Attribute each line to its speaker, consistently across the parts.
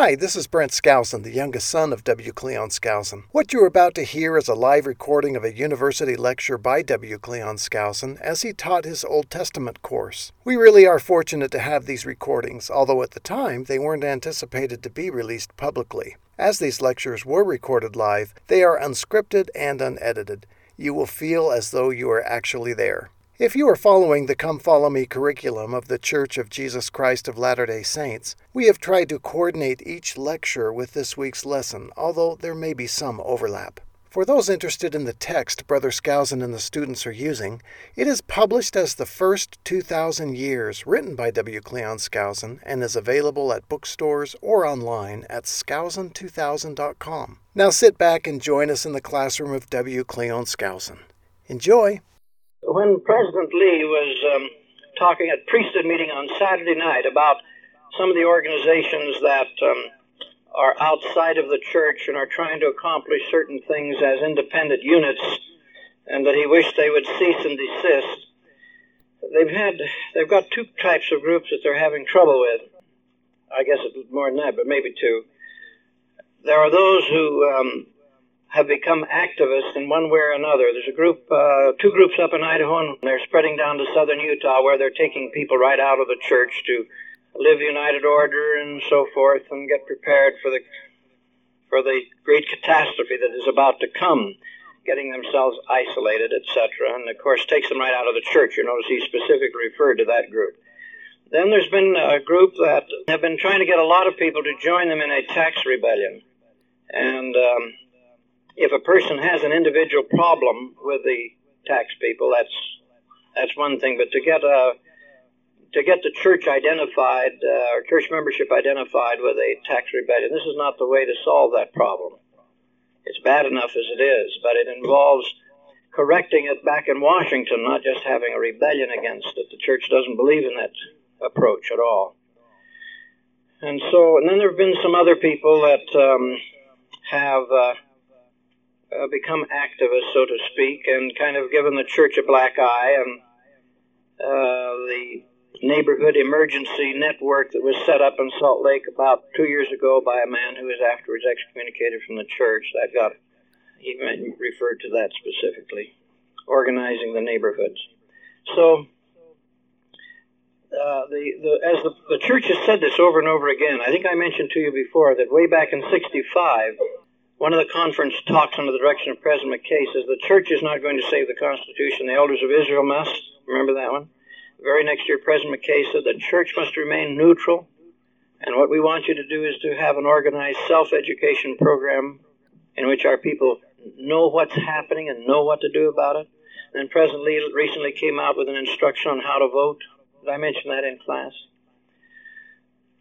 Speaker 1: Hi, this is Brent Skousen, the youngest son of W. Cleon Skousen. What you are about to hear is a live recording of a university lecture by W. Cleon Skousen as he taught his Old Testament course. We really are fortunate to have these recordings, although at the time they weren't anticipated to be released publicly. As these lectures were recorded live, they are unscripted and unedited. You will feel as though you are actually there. If you are following the Come Follow Me curriculum of the Church of Jesus Christ of Latter day Saints, we have tried to coordinate each lecture with this week's lesson, although there may be some overlap. For those interested in the text Brother Skousen and the students are using, it is published as The First 2000 Years, written by W. Cleon Skousen, and is available at bookstores or online at skousen2000.com. Now sit back and join us in the classroom of W. Cleon Skousen. Enjoy!
Speaker 2: When President Lee was um, talking at priesthood meeting on Saturday night about some of the organizations that um, are outside of the church and are trying to accomplish certain things as independent units, and that he wished they would cease and desist. They've had they've got two types of groups that they're having trouble with. I guess it's more than that, but maybe two. There are those who um, have become activists in one way or another. There's a group, uh, two groups up in Idaho, and they're spreading down to southern Utah where they're taking people right out of the church to live united order and so forth and get prepared for the for the great catastrophe that is about to come, getting themselves isolated, etc. And of course takes them right out of the church. You notice he specifically referred to that group. Then there's been a group that have been trying to get a lot of people to join them in a tax rebellion. And um, if a person has an individual problem with the tax people, that's that's one thing. But to get a to get the church identified uh, or church membership identified with a tax rebellion, this is not the way to solve that problem. It's bad enough as it is, but it involves correcting it back in Washington, not just having a rebellion against it. The church doesn't believe in that approach at all. And so, and then there have been some other people that um, have. Uh, uh, become activists, so to speak, and kind of given the church a black eye. And uh, the neighborhood emergency network that was set up in Salt Lake about two years ago by a man who was afterwards excommunicated from the church, that got he referred to that specifically, organizing the neighborhoods. So. Uh, the, the, as the, the church has said this over and over again, I think I mentioned to you before that way back in 65, one of the conference talks under the direction of President McKay says the church is not going to save the Constitution. The elders of Israel must. Remember that one? The very next year, President McKay said the church must remain neutral. And what we want you to do is to have an organized self education program in which our people know what's happening and know what to do about it. And then President Lee recently came out with an instruction on how to vote. Did I mention that in class?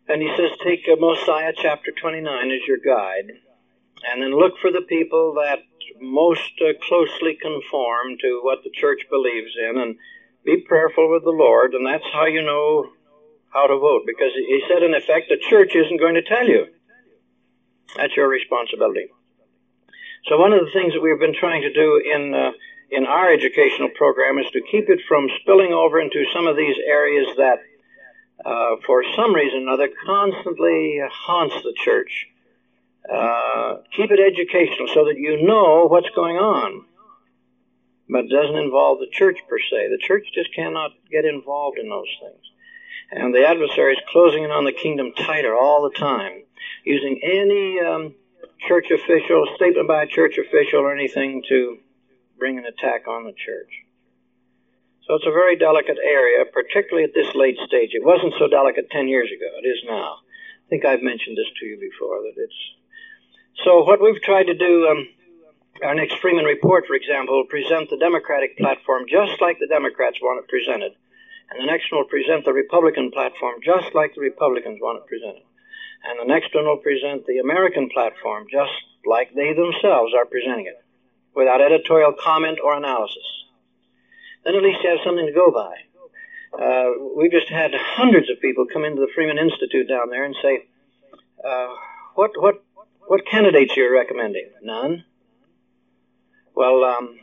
Speaker 2: And he says, take Mosiah chapter 29 as your guide and then look for the people that most uh, closely conform to what the church believes in and be prayerful with the Lord, and that's how you know how to vote. Because he said, in effect, the church isn't going to tell you. That's your responsibility. So one of the things that we've been trying to do in uh, in our educational program is to keep it from spilling over into some of these areas that, uh, for some reason or other, constantly haunts the church uh, keep it educational so that you know what's going on. But it doesn't involve the church per se. The church just cannot get involved in those things. And the adversary is closing in on the kingdom tighter all the time, using any um, church official, statement by a church official, or anything to bring an attack on the church. So it's a very delicate area, particularly at this late stage. It wasn't so delicate 10 years ago. It is now. I think I've mentioned this to you before, that it's so what we've tried to do, um, our next Freeman report, for example, will present the Democratic platform just like the Democrats want it presented. And the next one will present the Republican platform just like the Republicans want it presented. And the next one will present the American platform just like they themselves are presenting it, without editorial comment or analysis. Then at least you have something to go by. Uh, we've just had hundreds of people come into the Freeman Institute down there and say, uh, what, what what candidates are you recommending? None. Well, um,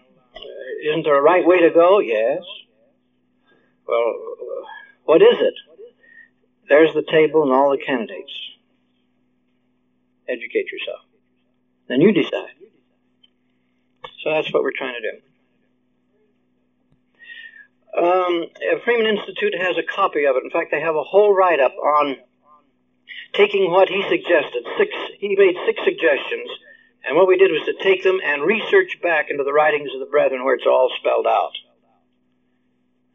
Speaker 2: isn't there a right way to go? Yes. Well, what is it? There's the table and all the candidates. educate yourself. Then you decide. So that's what we're trying to do. Um, Freeman Institute has a copy of it. In fact, they have a whole write-up on taking what he suggested. Six, he made six suggestions, and what we did was to take them and research back into the writings of the brethren where it's all spelled out.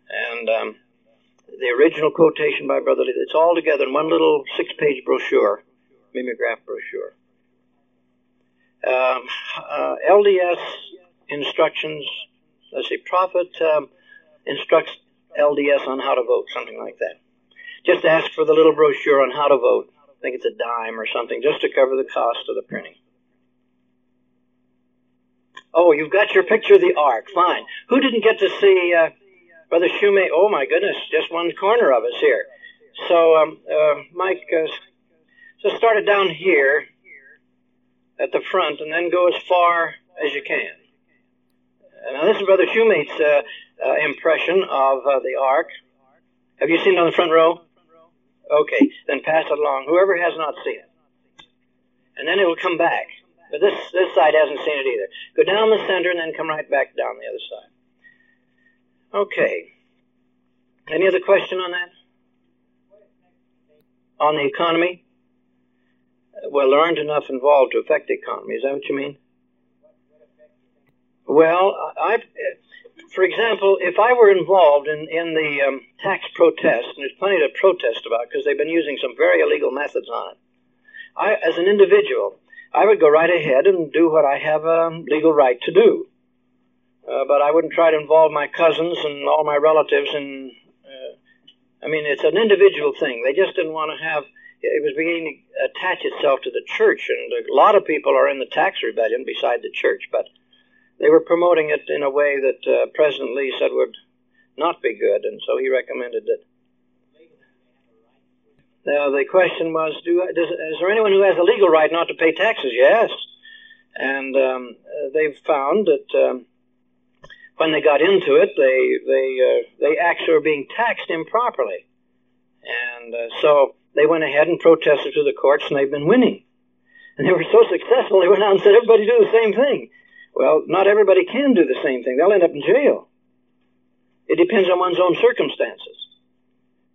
Speaker 2: And um, the original quotation by Brother Lee, it's all together in one little six-page brochure, mimeograph brochure. Um, uh, LDS instructions, let's see, Prophet um, instructs LDS on how to vote, something like that. Just ask for the little brochure on how to vote. I think it's a dime or something, just to cover the cost of the printing. Oh, you've got your picture of the ark. Fine. Who didn't get to see uh, Brother Shoemate? Oh my goodness, just one corner of us here. So, um, uh, Mike, uh, just start it down here at the front, and then go as far as you can. Now, this is Brother Shoemate's uh, uh, impression of uh, the ark. Have you seen it on the front row? Okay, then pass it along. Whoever has not seen it. And then it will come back. But this, this side hasn't seen it either. Go down the center and then come right back down the other side. Okay. Any other question on that? On the economy? Well, there aren't enough involved to affect the economy. Is that what you mean? Well, I, for example, if I were involved in, in the um, tax protest, and there's plenty to protest about because they've been using some very illegal methods on it, I, as an individual, I would go right ahead and do what I have a legal right to do. Uh, but I wouldn't try to involve my cousins and all my relatives in. Uh, I mean, it's an individual thing. They just didn't want to have. It was beginning to attach itself to the church, and a lot of people are in the tax rebellion beside the church. But they were promoting it in a way that uh, President Lee said would not be good, and so he recommended it. Now the question was, do, does, is there anyone who has a legal right not to pay taxes? Yes, and um, they've found that um, when they got into it, they they uh, they actually were being taxed improperly, and uh, so they went ahead and protested to the courts, and they've been winning. And they were so successful, they went out and said everybody do the same thing. Well, not everybody can do the same thing. They'll end up in jail. It depends on one's own circumstances.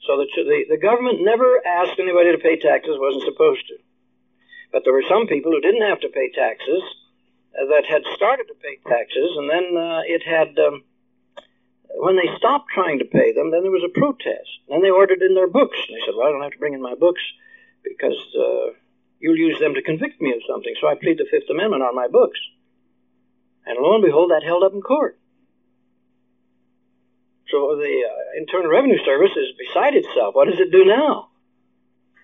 Speaker 2: So the, the, the government never asked anybody to pay taxes, wasn't supposed to. But there were some people who didn't have to pay taxes uh, that had started to pay taxes, and then uh, it had, um, when they stopped trying to pay them, then there was a protest. Then they ordered in their books. And they said, well, I don't have to bring in my books because uh, you'll use them to convict me of something. So I plead the Fifth Amendment on my books. And lo and behold, that held up in court. So the uh, Internal Revenue Service is beside itself. What does it do now?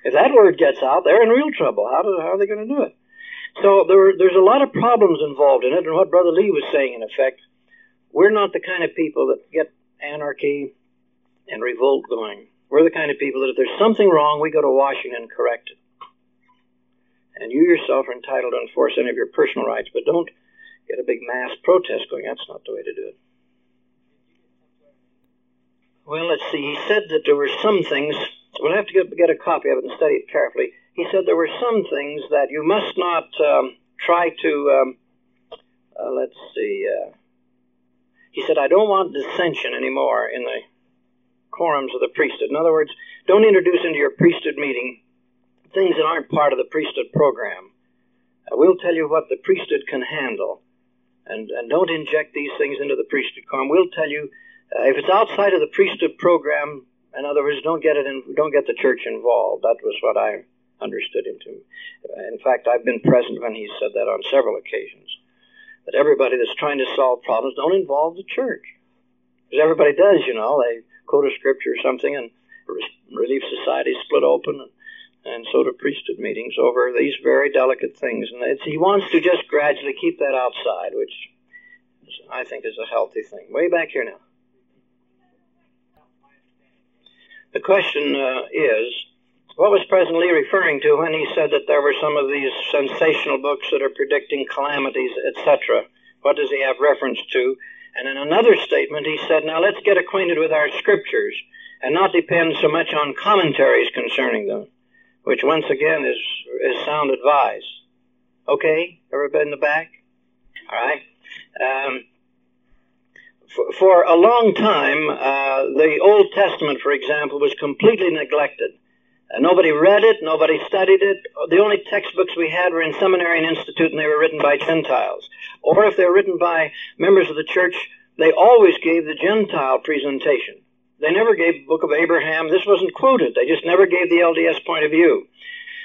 Speaker 2: If that word gets out, they're in real trouble. How, do, how are they going to do it? So there, there's a lot of problems involved in it, and what Brother Lee was saying, in effect, we're not the kind of people that get anarchy and revolt going. We're the kind of people that if there's something wrong, we go to Washington and correct it. And you yourself are entitled to enforce any of your personal rights, but don't get a big mass protest going. That's not the way to do it. Well, let's see. He said that there were some things. We'll have to get, get a copy of it and study it carefully. He said there were some things that you must not um, try to. Um, uh, let's see. Uh, he said, I don't want dissension anymore in the quorums of the priesthood. In other words, don't introduce into your priesthood meeting things that aren't part of the priesthood program. Uh, we'll tell you what the priesthood can handle and, and don't inject these things into the priesthood quorum. We'll tell you uh, if it's outside of the priesthood program. In other words, don't get it in, don't get the church involved. That was what I understood him to. In fact, I've been present when he said that on several occasions. That everybody that's trying to solve problems don't involve the church, because everybody does. You know, they quote a scripture or something, and Relief Society split open. And, and so do priesthood meetings over these very delicate things. And he wants to just gradually keep that outside, which I think is a healthy thing. Way back here now. The question uh, is, what was President Lee referring to when he said that there were some of these sensational books that are predicting calamities, etc.? What does he have reference to? And in another statement, he said, now let's get acquainted with our scriptures and not depend so much on commentaries concerning them which once again is, is sound advice. Okay, everybody in the back? All right. Um, for, for, a long time, uh, the Old Testament, for example, was completely neglected. Uh, nobody read it, nobody studied it. The only textbooks we had were in seminary and institute, and they were written by Gentiles. Or if they were written by members of the church, they always gave the Gentile presentation. They never gave the book of Abraham. This wasn't quoted. They just never gave the LDS point of view.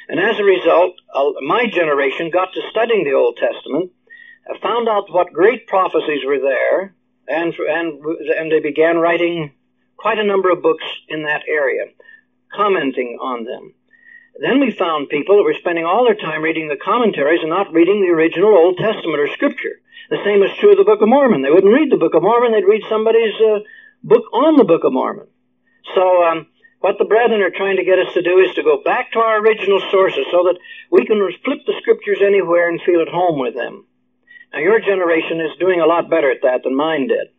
Speaker 2: And as a result, my generation got to studying the Old Testament, found out what great prophecies were there, and, and, and they began writing quite a number of books in that area, commenting on them. Then we found people that were spending all their time reading the commentaries and not reading the original Old Testament or Scripture. The same is true of the Book of Mormon. They wouldn't read the Book of Mormon, they'd read somebody's uh, book on the Book of Mormon. So, um, what the brethren are trying to get us to do is to go back to our original sources so that we can flip the scriptures anywhere and feel at home with them. Now, your generation is doing a lot better at that than mine did.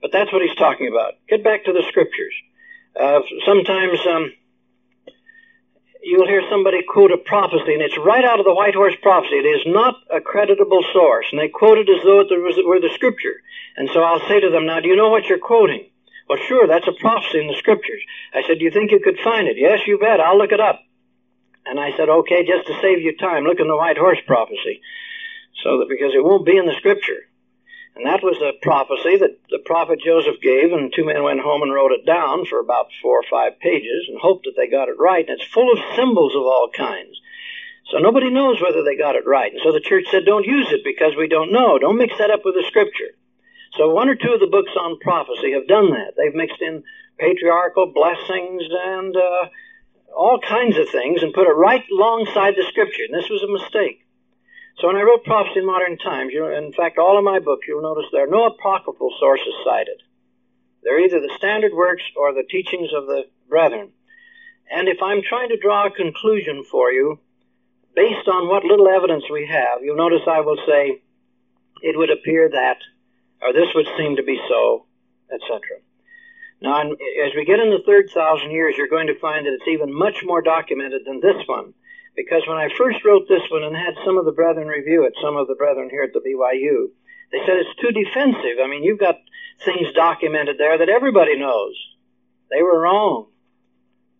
Speaker 2: But that's what he's talking about. Get back to the scriptures. Uh, sometimes um, you'll hear somebody quote a prophecy, and it's right out of the White Horse Prophecy. It is not a creditable source, and they quote it as though it were the scripture. And so I'll say to them, now, do you know what you're quoting? Well, sure, that's a prophecy in the scriptures. I said, Do you think you could find it? Yes, you bet. I'll look it up. And I said, Okay, just to save you time, look in the white horse prophecy. So that because it won't be in the scripture. And that was a prophecy that the prophet Joseph gave, and two men went home and wrote it down for about four or five pages and hoped that they got it right. And it's full of symbols of all kinds. So nobody knows whether they got it right. And so the church said, don't use it because we don't know. Don't mix that up with the scripture. So one or two of the books on prophecy have done that. They've mixed in patriarchal blessings and uh, all kinds of things and put it right alongside the scripture. And this was a mistake. So when I wrote Prophecy in Modern Times, you know, in fact, all of my books, you'll notice there are no apocryphal sources cited. They're either the standard works or the teachings of the brethren. And if I'm trying to draw a conclusion for you, based on what little evidence we have, you'll notice I will say, it would appear that or this would seem to be so, etc. Now, as we get in the third thousand years, you're going to find that it's even much more documented than this one. Because when I first wrote this one and had some of the brethren review it, some of the brethren here at the BYU, they said it's too defensive. I mean, you've got things documented there that everybody knows. They were wrong.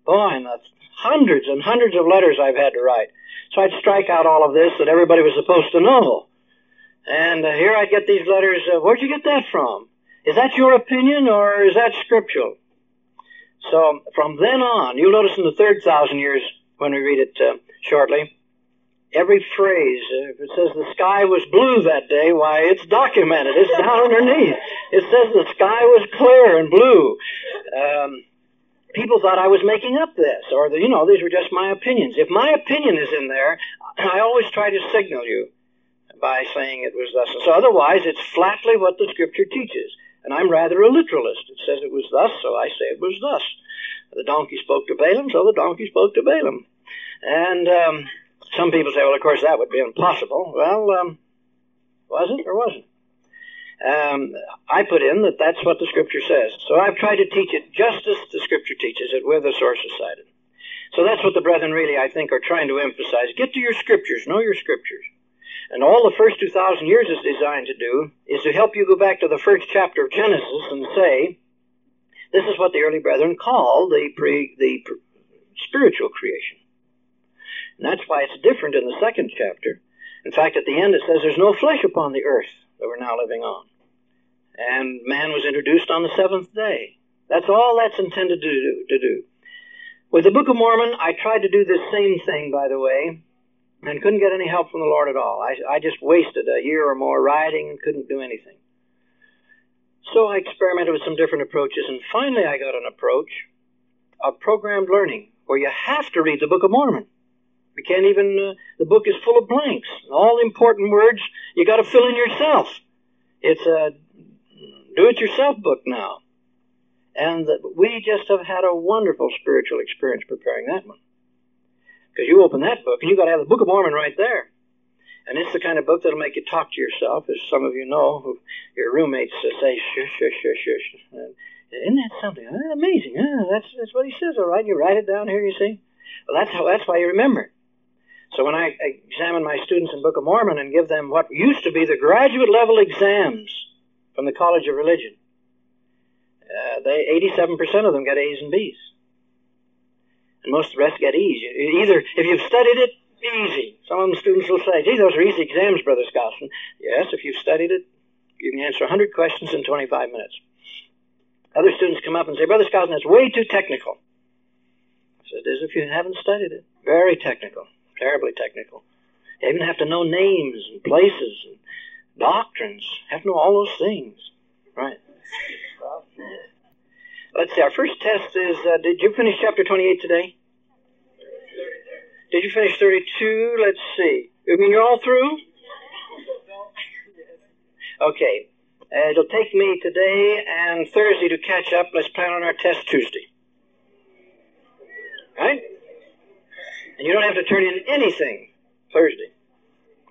Speaker 2: Boy, and that's hundreds and hundreds of letters I've had to write. So I'd strike out all of this that everybody was supposed to know. And uh, here I get these letters. Uh, where'd you get that from? Is that your opinion or is that scriptural? So from then on, you'll notice in the third thousand years when we read it uh, shortly, every phrase, uh, if it says the sky was blue that day, why, it's documented. It's down underneath. It says the sky was clear and blue. Um, people thought I was making up this, or, the, you know, these were just my opinions. If my opinion is in there, I always try to signal you by saying it was thus. So otherwise, it's flatly what the Scripture teaches. And I'm rather a literalist. It says it was thus, so I say it was thus. The donkey spoke to Balaam, so the donkey spoke to Balaam. And um, some people say, well, of course, that would be impossible. Well, um, was it or wasn't? Um, I put in that that's what the Scripture says. So I've tried to teach it just as the Scripture teaches it, where the source is cited. So that's what the brethren really, I think, are trying to emphasize. Get to your Scriptures. Know your Scriptures. And all the first 2,000 years is designed to do is to help you go back to the first chapter of Genesis and say, this is what the early brethren call the, pre, the pre, spiritual creation. And that's why it's different in the second chapter. In fact, at the end it says there's no flesh upon the earth that we're now living on. And man was introduced on the seventh day. That's all that's intended to do. To do. With the Book of Mormon, I tried to do this same thing, by the way, and couldn't get any help from the Lord at all. I, I just wasted a year or more riding and couldn't do anything. So I experimented with some different approaches, and finally I got an approach of programmed learning, where you have to read the Book of Mormon. You can't even, uh, the book is full of blanks. All important words you got to fill in yourself. It's a do it yourself book now. And we just have had a wonderful spiritual experience preparing that one. Because you open that book and you got to have the Book of Mormon right there. And it's the kind of book that'll make you talk to yourself, as some of you know, your roommates say, shush, shush, shush, shush. And isn't that something? Amazing. That's, that's what he says, all right. You write it down here, you see. Well, that's, how, that's why you remember it. So when I examine my students in Book of Mormon and give them what used to be the graduate level exams from the College of Religion, uh, they 87% of them get A's and B's. And most of the rest get E's. Either, if you've studied it, easy. Some of them students will say, gee, those are easy exams, Brother Skousen. Yes, if you've studied it, you can answer 100 questions in 25 minutes. Other students come up and say, Brother Skousen, that's way too technical. I said, as if you haven't studied it. Very technical, terribly technical. You even have to know names and places and doctrines. Have to know all those things. Right. Let's see, our first test is, uh, did you finish chapter 28 today? Did you finish 32? Let's see. You mean you're all through? Okay. Uh, it'll take me today and Thursday to catch up. Let's plan on our test Tuesday. Right? And you don't have to turn in anything Thursday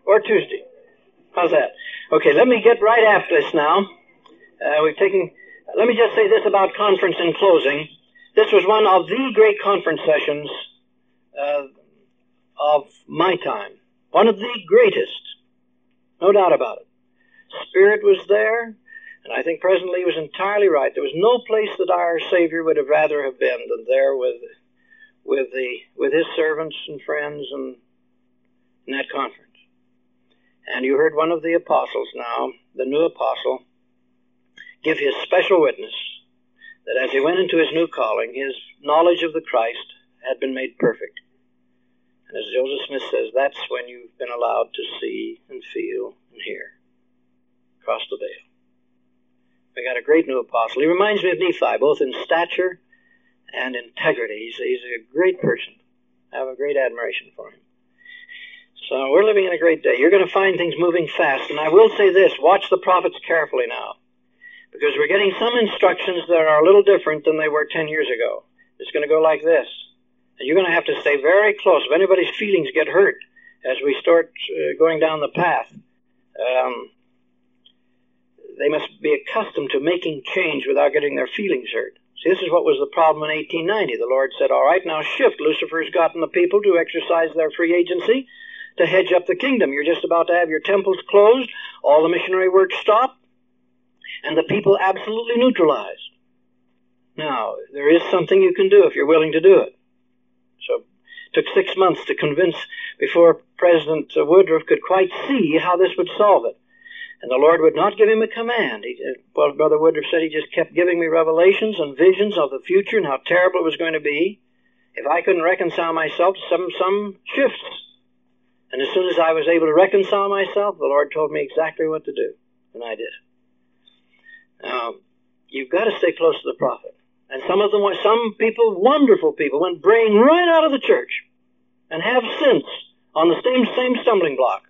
Speaker 2: or Tuesday. How's that? Okay, let me get right after this now. Uh, we've taken, let me just say this about conference in closing. This was one of the great conference sessions uh, of my time. One of the greatest. No doubt about it. Spirit was there, and I think President Lee was entirely right. There was no place that our Savior would have rather have been than there with with the with his servants and friends and in that conference. And you heard one of the apostles now, the new apostle, give his special witness that as he went into his new calling, his knowledge of the Christ had been made perfect. And as Joseph Smith says, that's when you've been allowed to see and feel and hear across the veil. We got a great new apostle. He reminds me of Nephi, both in stature and integrity. He's, he's a great person. I have a great admiration for him. So we're living in a great day. You're going to find things moving fast. And I will say this watch the prophets carefully now. Because we're getting some instructions that are a little different than they were 10 years ago. It's going to go like this. And you're going to have to stay very close. If anybody's feelings get hurt as we start uh, going down the path, um, they must be accustomed to making change without getting their feelings hurt. See, this is what was the problem in 1890. The Lord said, All right, now shift. Lucifer's gotten the people to exercise their free agency to hedge up the kingdom. You're just about to have your temples closed, all the missionary work stopped, and the people absolutely neutralized. Now, there is something you can do if you're willing to do it. So, it took six months to convince before President Woodruff could quite see how this would solve it. And the Lord would not give him a command. He, uh, well, Brother Woodruff said he just kept giving me revelations and visions of the future and how terrible it was going to be if I couldn't reconcile myself to some, some shifts. And as soon as I was able to reconcile myself, the Lord told me exactly what to do. And I did. Now, you've got to stay close to the prophet. And some of them, some people, wonderful people, went braying right out of the church and have since on the same, same stumbling block.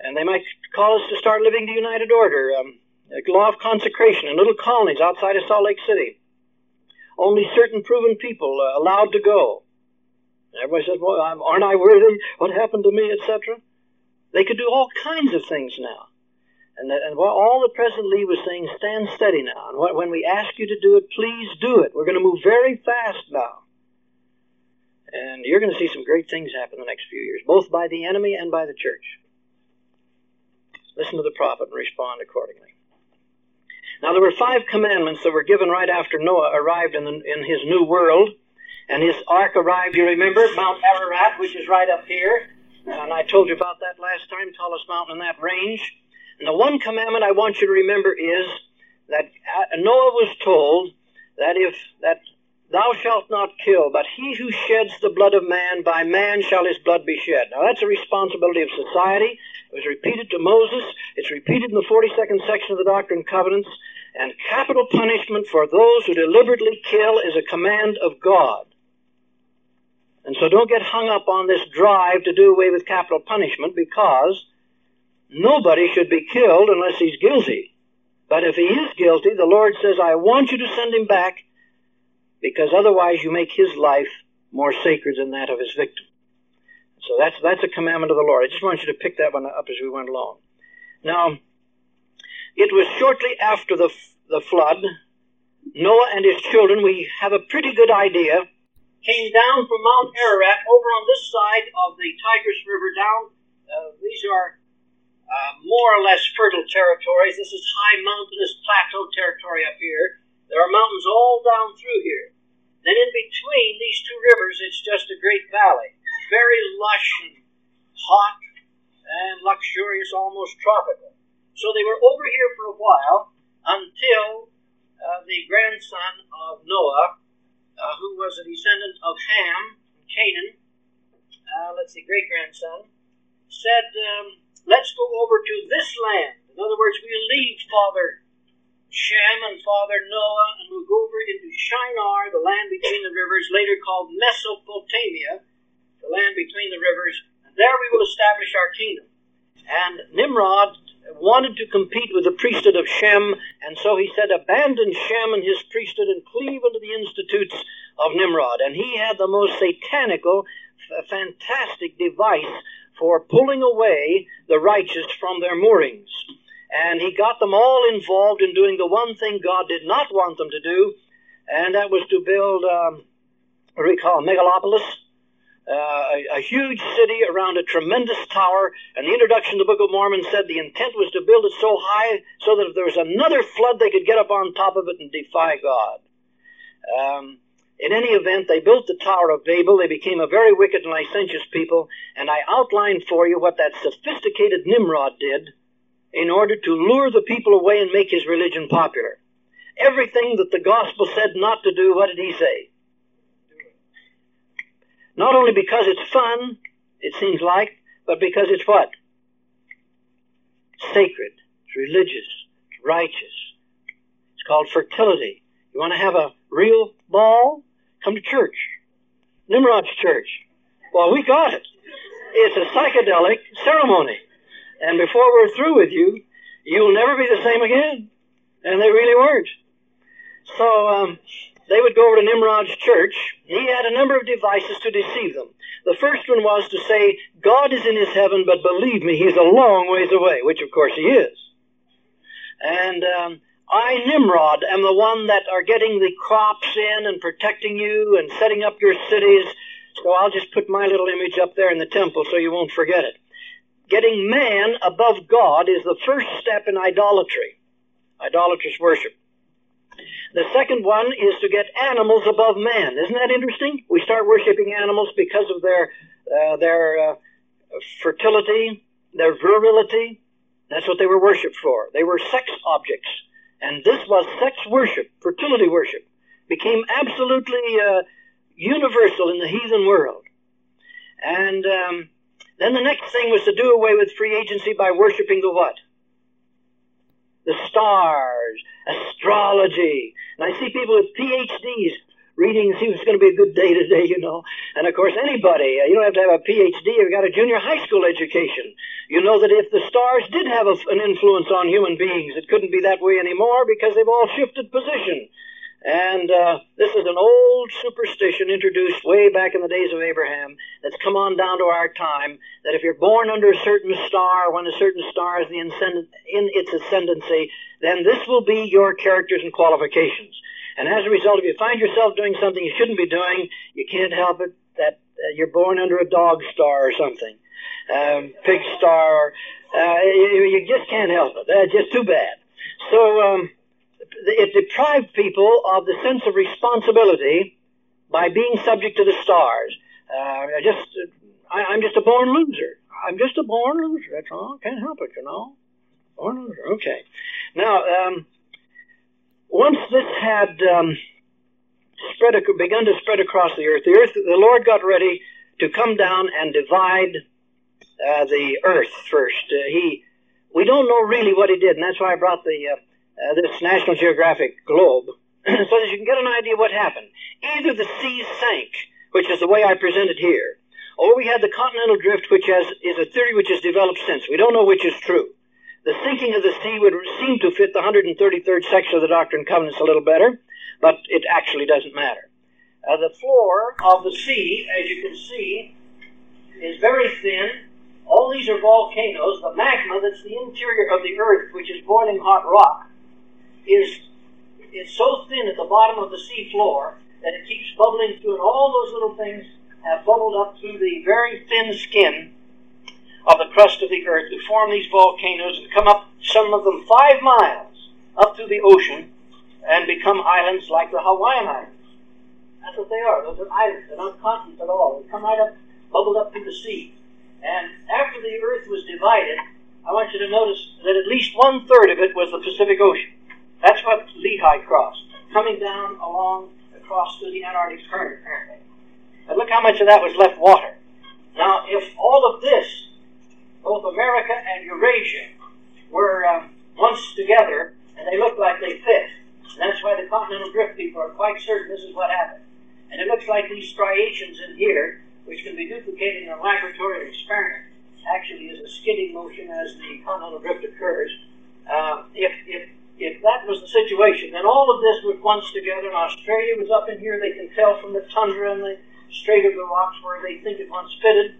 Speaker 2: And they might call us to start living the United Order, um, a law of consecration in little colonies outside of Salt Lake City. Only certain proven people uh, allowed to go. And everybody says, well, aren't I worthy? What happened to me, etc.? They could do all kinds of things now. And, and all that President Lee was saying, stand steady now. And what, when we ask you to do it, please do it. We're going to move very fast now. And you're going to see some great things happen the next few years, both by the enemy and by the church. Listen to the prophet and respond accordingly. Now, there were five commandments that were given right after Noah arrived in, the, in his new world. And his ark arrived, you remember, Mount Ararat, which is right up here. And I told you about that last time, tallest mountain in that range. And the one commandment I want you to remember is that Noah was told that if that thou shalt not kill, but he who sheds the blood of man, by man shall his blood be shed. Now that's a responsibility of society. It was repeated to Moses. It's repeated in the 42nd section of the Doctrine and Covenants. And capital punishment for those who deliberately kill is a command of God. And so don't get hung up on this drive to do away with capital punishment because nobody should be killed unless he's guilty. But if he is guilty, the Lord says, I want you to send him back because otherwise you make his life more sacred than that of his victim. So that's that's a commandment of the Lord. I just want you to pick that one up as we went along. Now, it was shortly after the the flood. Noah and his children. We have a pretty good idea. came down from Mount Ararat over on this side of the Tigris River down. Uh, these are uh, more or less fertile territories. This is high mountainous plateau territory up here. There are mountains all down through here. Then in between these two rivers, it's just a great valley. Very lush and hot and luxurious, almost tropical. So they were over here for a while until uh, the grandson of Noah, uh, who was a descendant of Ham, Canaan, uh, let's see, great grandson, said, um, Let's go over to this land. In other words, we'll leave Father Shem and Father Noah, and we'll go over into Shinar, the land between the rivers, later called Mesopotamia, the land between the rivers, and there we will establish our kingdom. And Nimrod wanted to compete with the priesthood of Shem, and so he said, Abandon Shem and his priesthood and cleave unto the institutes of Nimrod. And he had the most satanical, fantastic device for pulling away the righteous from their moorings. And he got them all involved in doing the one thing God did not want them to do, and that was to build, um, what do we call it, megalopolis, uh, a, a, huge city around a tremendous tower. And the introduction to the Book of Mormon said the intent was to build it so high so that if there was another flood, they could get up on top of it and defy God. Um, in any event, they built the Tower of Babel. They became a very wicked and licentious people, and I outlined for you what that sophisticated Nimrod did in order to lure the people away and make his religion popular. Everything that the gospel said not to do, what did he say? Not only because it's fun, it seems like, but because it's what? Sacred, religious, righteous. It's called fertility. You want to have a real ball? Come to church. Nimrod's church. Well, we got it. It's a psychedelic ceremony. And before we're through with you, you'll never be the same again. And they really weren't. So um, they would go over to Nimrod's church. He had a number of devices to deceive them. The first one was to say, God is in his heaven, but believe me, he's a long ways away, which of course he is. And um, I, Nimrod, am the one that are getting the crops in and protecting you and setting up your cities. So I'll just put my little image up there in the temple so you won't forget it. Getting man above God is the first step in idolatry, idolatrous worship. The second one is to get animals above man. Isn't that interesting? We start worshiping animals because of their uh, their uh, fertility, their virility. That's what they were worshipped for. They were sex objects. And this was sex worship, fertility worship, became absolutely uh, universal in the heathen world. And um, then the next thing was to do away with free agency by worshiping the what? The stars, astrology. And I see people with PhDs reading and see going to be a good day today, you know. And of course, anybody, uh, you don't have to have a PhD, you've got a junior high school education. You know that if the stars did have a, an influence on human beings, it couldn't be that way anymore because they've all shifted position. And uh, this is an old superstition introduced way back in the days of Abraham that's come on down to our time that if you're born under a certain star, when a certain star is in its ascendancy, then this will be your characters and qualifications. And as a result, if you find yourself doing something you shouldn't be doing, you can't help it that uh, you're born under a dog star or something, um, pig star. Uh, you, you, just can't help it. That's just too bad. So um, it deprived people of the sense of responsibility by being subject to the stars. Uh, just, I, I'm just a born loser. I'm just a born loser. That's all. Can't help it, you know. Born loser. Okay. Now, um, once this had um, spread, begun to spread across the earth, the earth, the Lord got ready to come down and divide uh, the earth first. Uh, he, we don't know really what he did, and that's why I brought the uh, uh this National Geographic globe so that you can get an idea what happened. Either the seas sank, which is the way I presented here, or we had the continental drift, which has, is a theory which has developed since. We don't know which is true. The sinking of the sea would seem to fit the 133rd section of the Doctrine and Covenants a little better, but it actually doesn't matter. Uh, the floor of the sea, as you can see, is very thin. All these are volcanoes. The magma that's the interior of the earth, which is boiling hot rock, is, is so thin at the bottom of the sea floor that it keeps bubbling through, and all those little things have bubbled up through the very thin skin of the crust of the earth to form these volcanoes and come up, some of them five miles up through the ocean, and become islands like the Hawaiian Islands. That's what they are. Those are islands. They're not continents at all. They come right up, bubbled up through the sea. And after the earth was divided, I want you to notice that at least one third of it was the Pacific Ocean. That's what Lehi crossed, coming down along across to the Antarctic current, apparently. And look how much of that was left water. Now, if all of this, both America and Eurasia, were um, once together, and they looked like they fit, and that's why the continental drift people are quite certain this is what happened. And it looks like these striations in here, which can be duplicated in a laboratory experiment, actually is a skidding motion as the continental drift occurs. Uh, if, if, if that was the situation, then all of this was once together, and Australia was up in here. They can tell from the tundra and the Strait of the Rocks where they think it once fitted.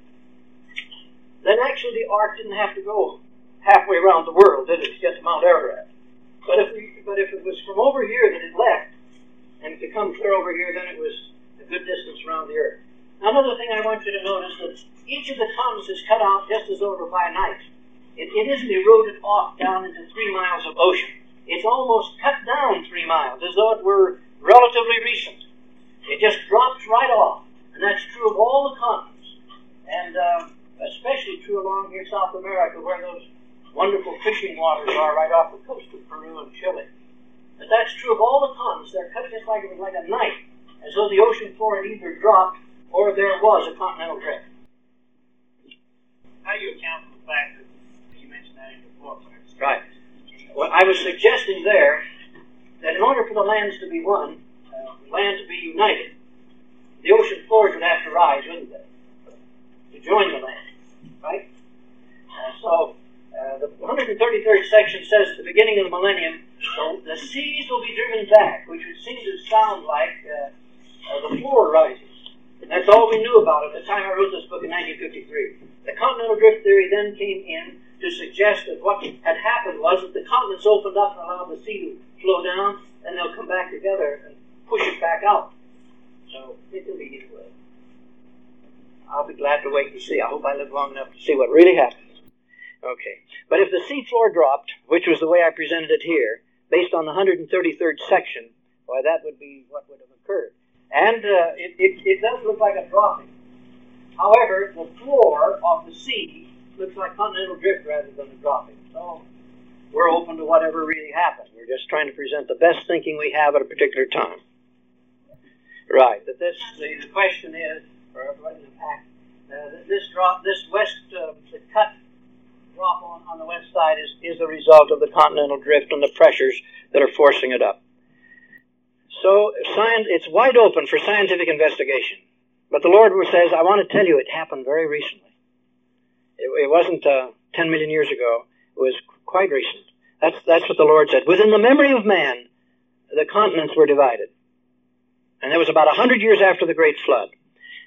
Speaker 2: Then actually the ark didn't have to go halfway around the world, did it, to get to Mount Ararat? But if, we, but if it was from over here that it left, and to come clear over here, then it was a good distance around the earth. Now, another thing I want you to notice that each of the tongues is cut off just as were by a knife. It, it isn't eroded off down into three miles of ocean. It's almost cut down three miles, as though it were relatively recent. It just drops right off. And that's true of all the continents. And uh, especially true along here South America, where those wonderful fishing waters are right off the coast of Peru and Chile. But that's true of all the continents. They're cut just like it was like a knife, as though the ocean floor had either dropped or there was a continental drift.
Speaker 3: How do you account for the fact that you mentioned that in your book?
Speaker 2: Right. Well, I was suggesting there that in order for the lands to be one, uh, land to be united, the ocean floors would have to rise, wouldn't they? To join the land, right? Uh, so uh, the 133rd section says at the beginning of the millennium, so the seas will be driven back, which would seem to sound like uh, uh, the floor rises. And that's all we knew about it at the time I wrote this book in 1953. The continental drift theory then came in to suggest that what had happened was that the continents opened up and allowed the sea to flow down, and they'll come back together and push it back out. So it can be either way. I'll be glad to wait and see. I hope I live long enough to see what really happens. Okay. But if the seafloor dropped, which was the way I presented it here, based on the 133rd section, why, that would be what would have occurred. And uh, it, it, it does look like a dropping. However, the floor of the sea looks like continental drift rather than a dropping. So we're open to whatever really happened. We're just trying to present the best thinking we have at a particular time. Right. But this the, the question is for everybody drop, this west, uh, the cut drop on, on the west side is, is the result of the continental drift and the pressures that are forcing it up. So science, it's wide open for scientific investigation. But the Lord says, I want to tell you it happened very recently. It, it wasn't uh, 10 million years ago. It was quite recent. That's, that's what the Lord said. Within the memory of man, the continents were divided. And that was about 100 years after the Great Flood.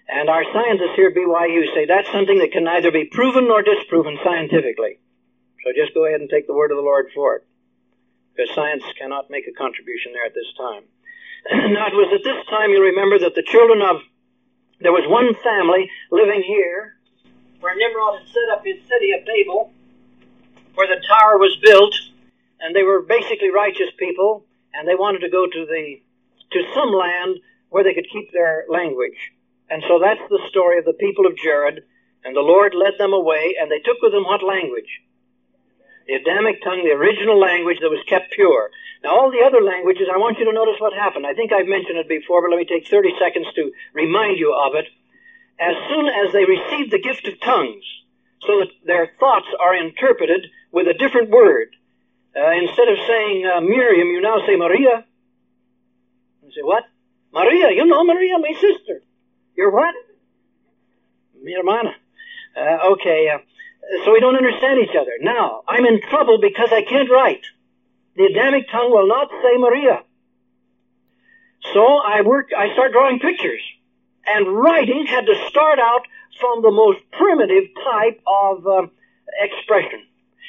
Speaker 2: And our scientists here at BYU say that's something that can neither be proven nor disproven scientifically. So just go ahead and take the word of the Lord for it. Because science cannot make a contribution there at this time. now it was at this time you remember that the children of there was one family living here where Nimrod had set up his city of Babel, where the tower was built, and they were basically righteous people, and they wanted to go to the to some land where they could keep their language. And so that's the story of the people of Jared. And the Lord led them away, and they took with them what language? The Adamic tongue, the original language that was kept pure. Now, all the other languages, I want you to notice what happened. I think I've mentioned it before, but let me take 30 seconds to remind you of it. As soon as they received the gift of tongues, so that their thoughts are interpreted with a different word, uh, instead of saying uh, Miriam, you now say Maria. You say, what? Maria, you know Maria, my sister. You're what? Mi hermana. Uh, okay, uh, so we don't understand each other. Now, I'm in trouble because I can't write. The Adamic tongue will not say Maria. So I work, I start drawing pictures. And writing had to start out from the most primitive type of uh, expression.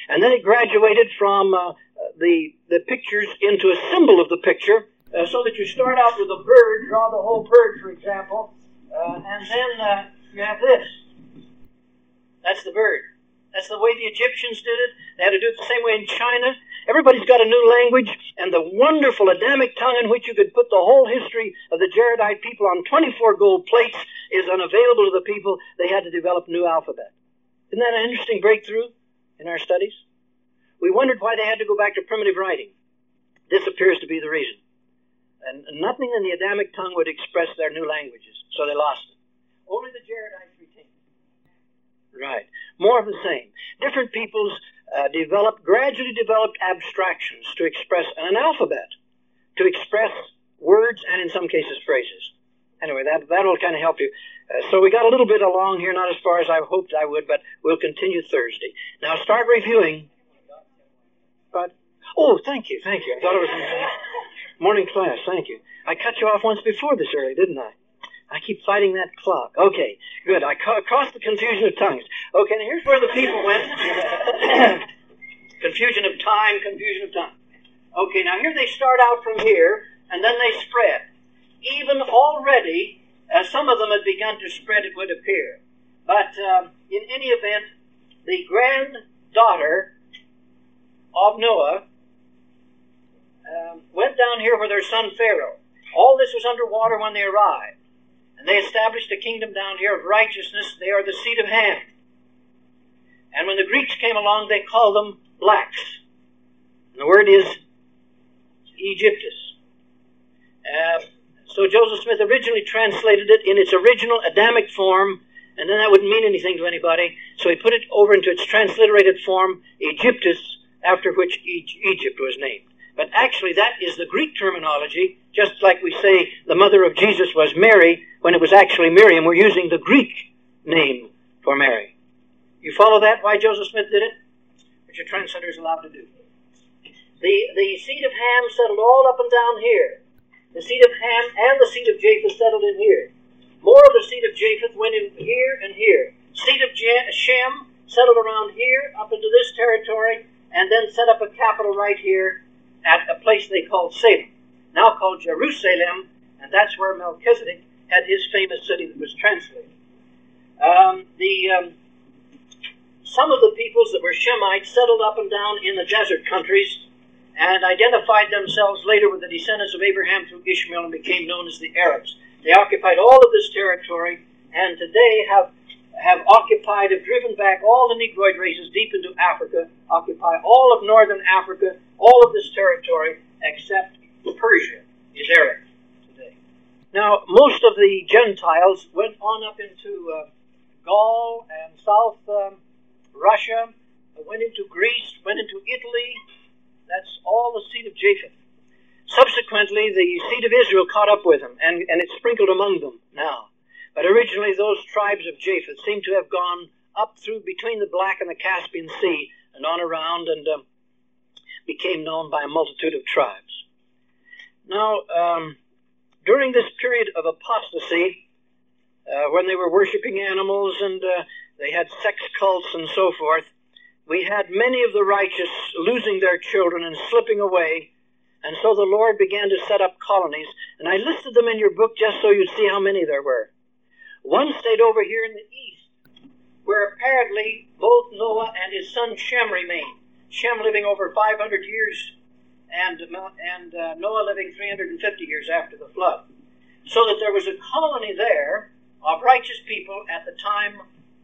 Speaker 2: And then it graduated from uh, the, the pictures into a symbol of the picture uh, so that you start out with a bird, draw the whole bird, for example, uh, and then uh, you have this. That's the bird. That's the way the Egyptians did it. They had to do it the same way in China. Everybody's got a new language, and the wonderful Adamic tongue in which you could put the whole history of the Jaredite people on 24 gold plates is unavailable to the people. They had to develop a new alphabet. Isn't that an interesting breakthrough in our studies? We wondered why they had to go back to primitive writing. This appears to be the reason. And nothing in the Adamic tongue would express their new languages, so they lost it. Only the Jaredites retained it. Right. More of the same. Different peoples uh, developed, gradually developed abstractions to express an alphabet, to express words and in some cases phrases. Anyway, that that'll kind of help you. Uh, so we got a little bit along here, not as far as I hoped I would, but we'll continue Thursday. Now start reviewing. But oh, thank you, thank you. I thought it was. Morning class, thank you. I cut you off once before this early, didn't I? I keep fighting that clock. Okay, good. I ca- crossed the confusion of tongues. Okay, now here's where the people went. confusion of time, confusion of tongue. Okay, now here they start out from here, and then they spread. Even already, as some of them had begun to spread, it would appear. But um, in any event, the granddaughter of Noah um, went down here with her son Pharaoh. All this was underwater when they arrived. And they established a kingdom down here of righteousness. They are the seed of Ham. And when the Greeks came along, they called them blacks. And the word is Egyptus. Uh, so Joseph Smith originally translated it in its original Adamic form, and then that wouldn't mean anything to anybody. So he put it over into its transliterated form, Egyptus, after which Egypt was named. But actually, that is the Greek terminology, just like we say the mother of Jesus was Mary when it was actually Miriam. We're using the Greek name for Mary. You follow that, why Joseph Smith did it? Which a translator is allowed to do. The, the seed of Ham settled all up and down here. The seed of Ham and the seed of Japheth settled in here. More of the seed of Japheth went in here and here. Seed of Shem settled around here, up into this territory, and then set up a capital right here at a place they called Salem, now called Jerusalem, and that's where Melchizedek had his famous city that was translated. Um, the um, some of the peoples that were Shemites settled up and down in the desert countries and identified themselves later with the descendants of Abraham through Ishmael and became known as the Arabs. They occupied all of this territory and today have have occupied, have driven back all the Negroid races deep into Africa, occupy all of northern Africa, all of this territory, except Persia is Arab today. Now, most of the Gentiles went on up into uh, Gaul and South um, Russia, went into Greece, went into Italy. That's all the seed of Japheth. Subsequently, the seed of Israel caught up with them, and, and it's sprinkled among them now. But originally, those tribes of Japheth seem to have gone up through between the Black and the Caspian Sea and on around and um, became known by a multitude of tribes. Now, um, during this period of apostasy, uh, when they were worshiping animals and uh, they had sex cults and so forth, we had many of the righteous losing their children and slipping away. And so the Lord began to set up colonies. And I listed them in your book just so you'd see how many there were. One stayed over here in the east, where apparently both Noah and his son Shem remained. Shem living over 500 years, and, and uh, Noah living 350 years after the flood. So that there was a colony there of righteous people at the time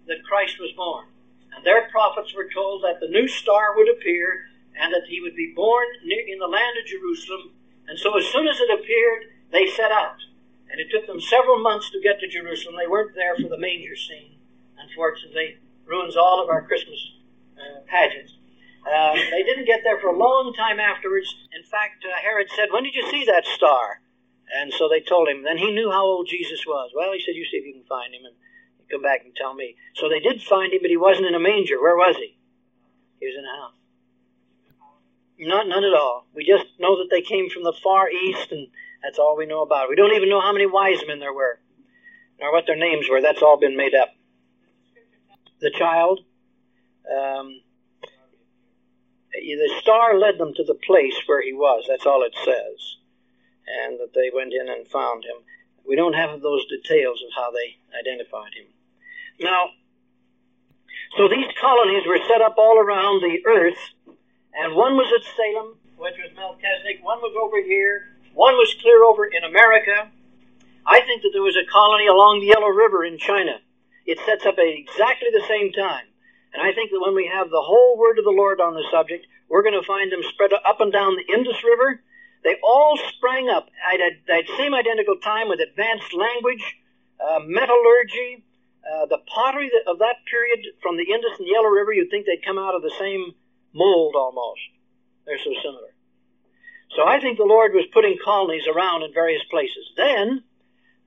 Speaker 2: that Christ was born. And their prophets were told that the new star would appear and that he would be born in the land of Jerusalem. And so as soon as it appeared, they set out. And it took them several months to get to Jerusalem. They weren't there for the manger scene, unfortunately. Ruins all of our Christmas uh, pageants. Uh, they didn't get there for a long time afterwards. In fact, uh, Herod said, When did you see that star? And so they told him. Then he knew how old Jesus was. Well, he said, You see if you can find him and come back and tell me. So they did find him, but he wasn't in a manger. Where was he? He was in a house. Not none at all. We just know that they came from the far east and that's all we know about it. We don't even know how many wise men there were, nor what their names were. That's all been made up. The child, um, the star led them to the place where he was. That's all it says. and that they went in and found him. We don't have those details of how they identified him. Now, so these colonies were set up all around the earth, and one was at Salem, which was Melchizedek, one was over here, one was clear over in America. I think that there was a colony along the Yellow River in China. It sets up at exactly the same time. And I think that when we have the whole word of the Lord on the subject, we're going to find them spread up and down the Indus River. They all sprang up at that same identical time with advanced language, uh, metallurgy, uh, the pottery of that period from the Indus and Yellow River, you'd think they'd come out of the same mold almost. They're so similar. So I think the Lord was putting colonies around in various places. Then,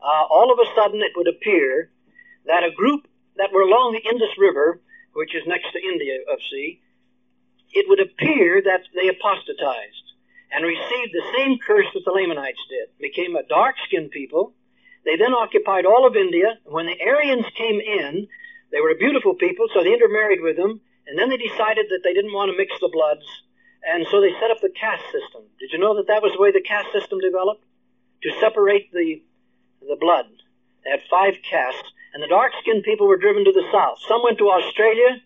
Speaker 2: uh, all of a sudden, it would appear that a group that were along the Indus River, which is next to India of sea, it would appear that they apostatized and received the same curse that the Lamanites did, became a dark-skinned people. They then occupied all of India. When the Aryans came in, they were a beautiful people, so they intermarried with them, and then they decided that they didn't want to mix the bloods, and so they set up the caste system. Did you know that that was the way the caste system developed? To separate the, the blood. They had five castes, and the dark-skinned people were driven to the south. Some went to Australia,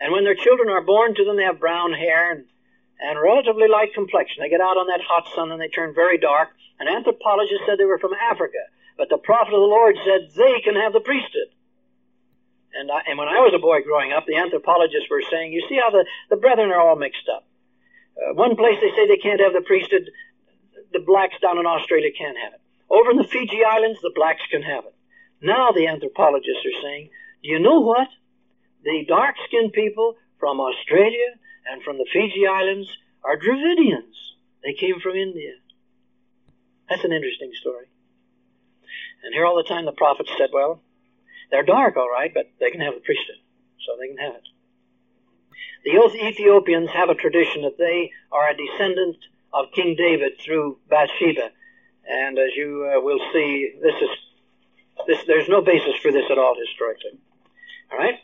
Speaker 2: and when their children are born to them, they have brown hair and, and relatively light complexion. They get out on that hot sun and they turn very dark. An anthropologist said they were from Africa, but the prophet of the Lord said they can have the priesthood. And, I, and when I was a boy growing up, the anthropologists were saying, you see how the, the brethren are all mixed up. Uh, one place they say they can't have the priesthood, the blacks down in Australia can't have it. Over in the Fiji Islands, the blacks can have it. Now the anthropologists are saying, do you know what? The dark skinned people from Australia and from the Fiji Islands are Dravidians. They came from India. That's an interesting story. And here all the time the prophets said, well, they're dark, all right, but they can have the priesthood, so they can have it. The Ethiopians have a tradition that they are a descendant of King David through Bathsheba, and as you uh, will see, this is this. There's no basis for this at all historically. All right.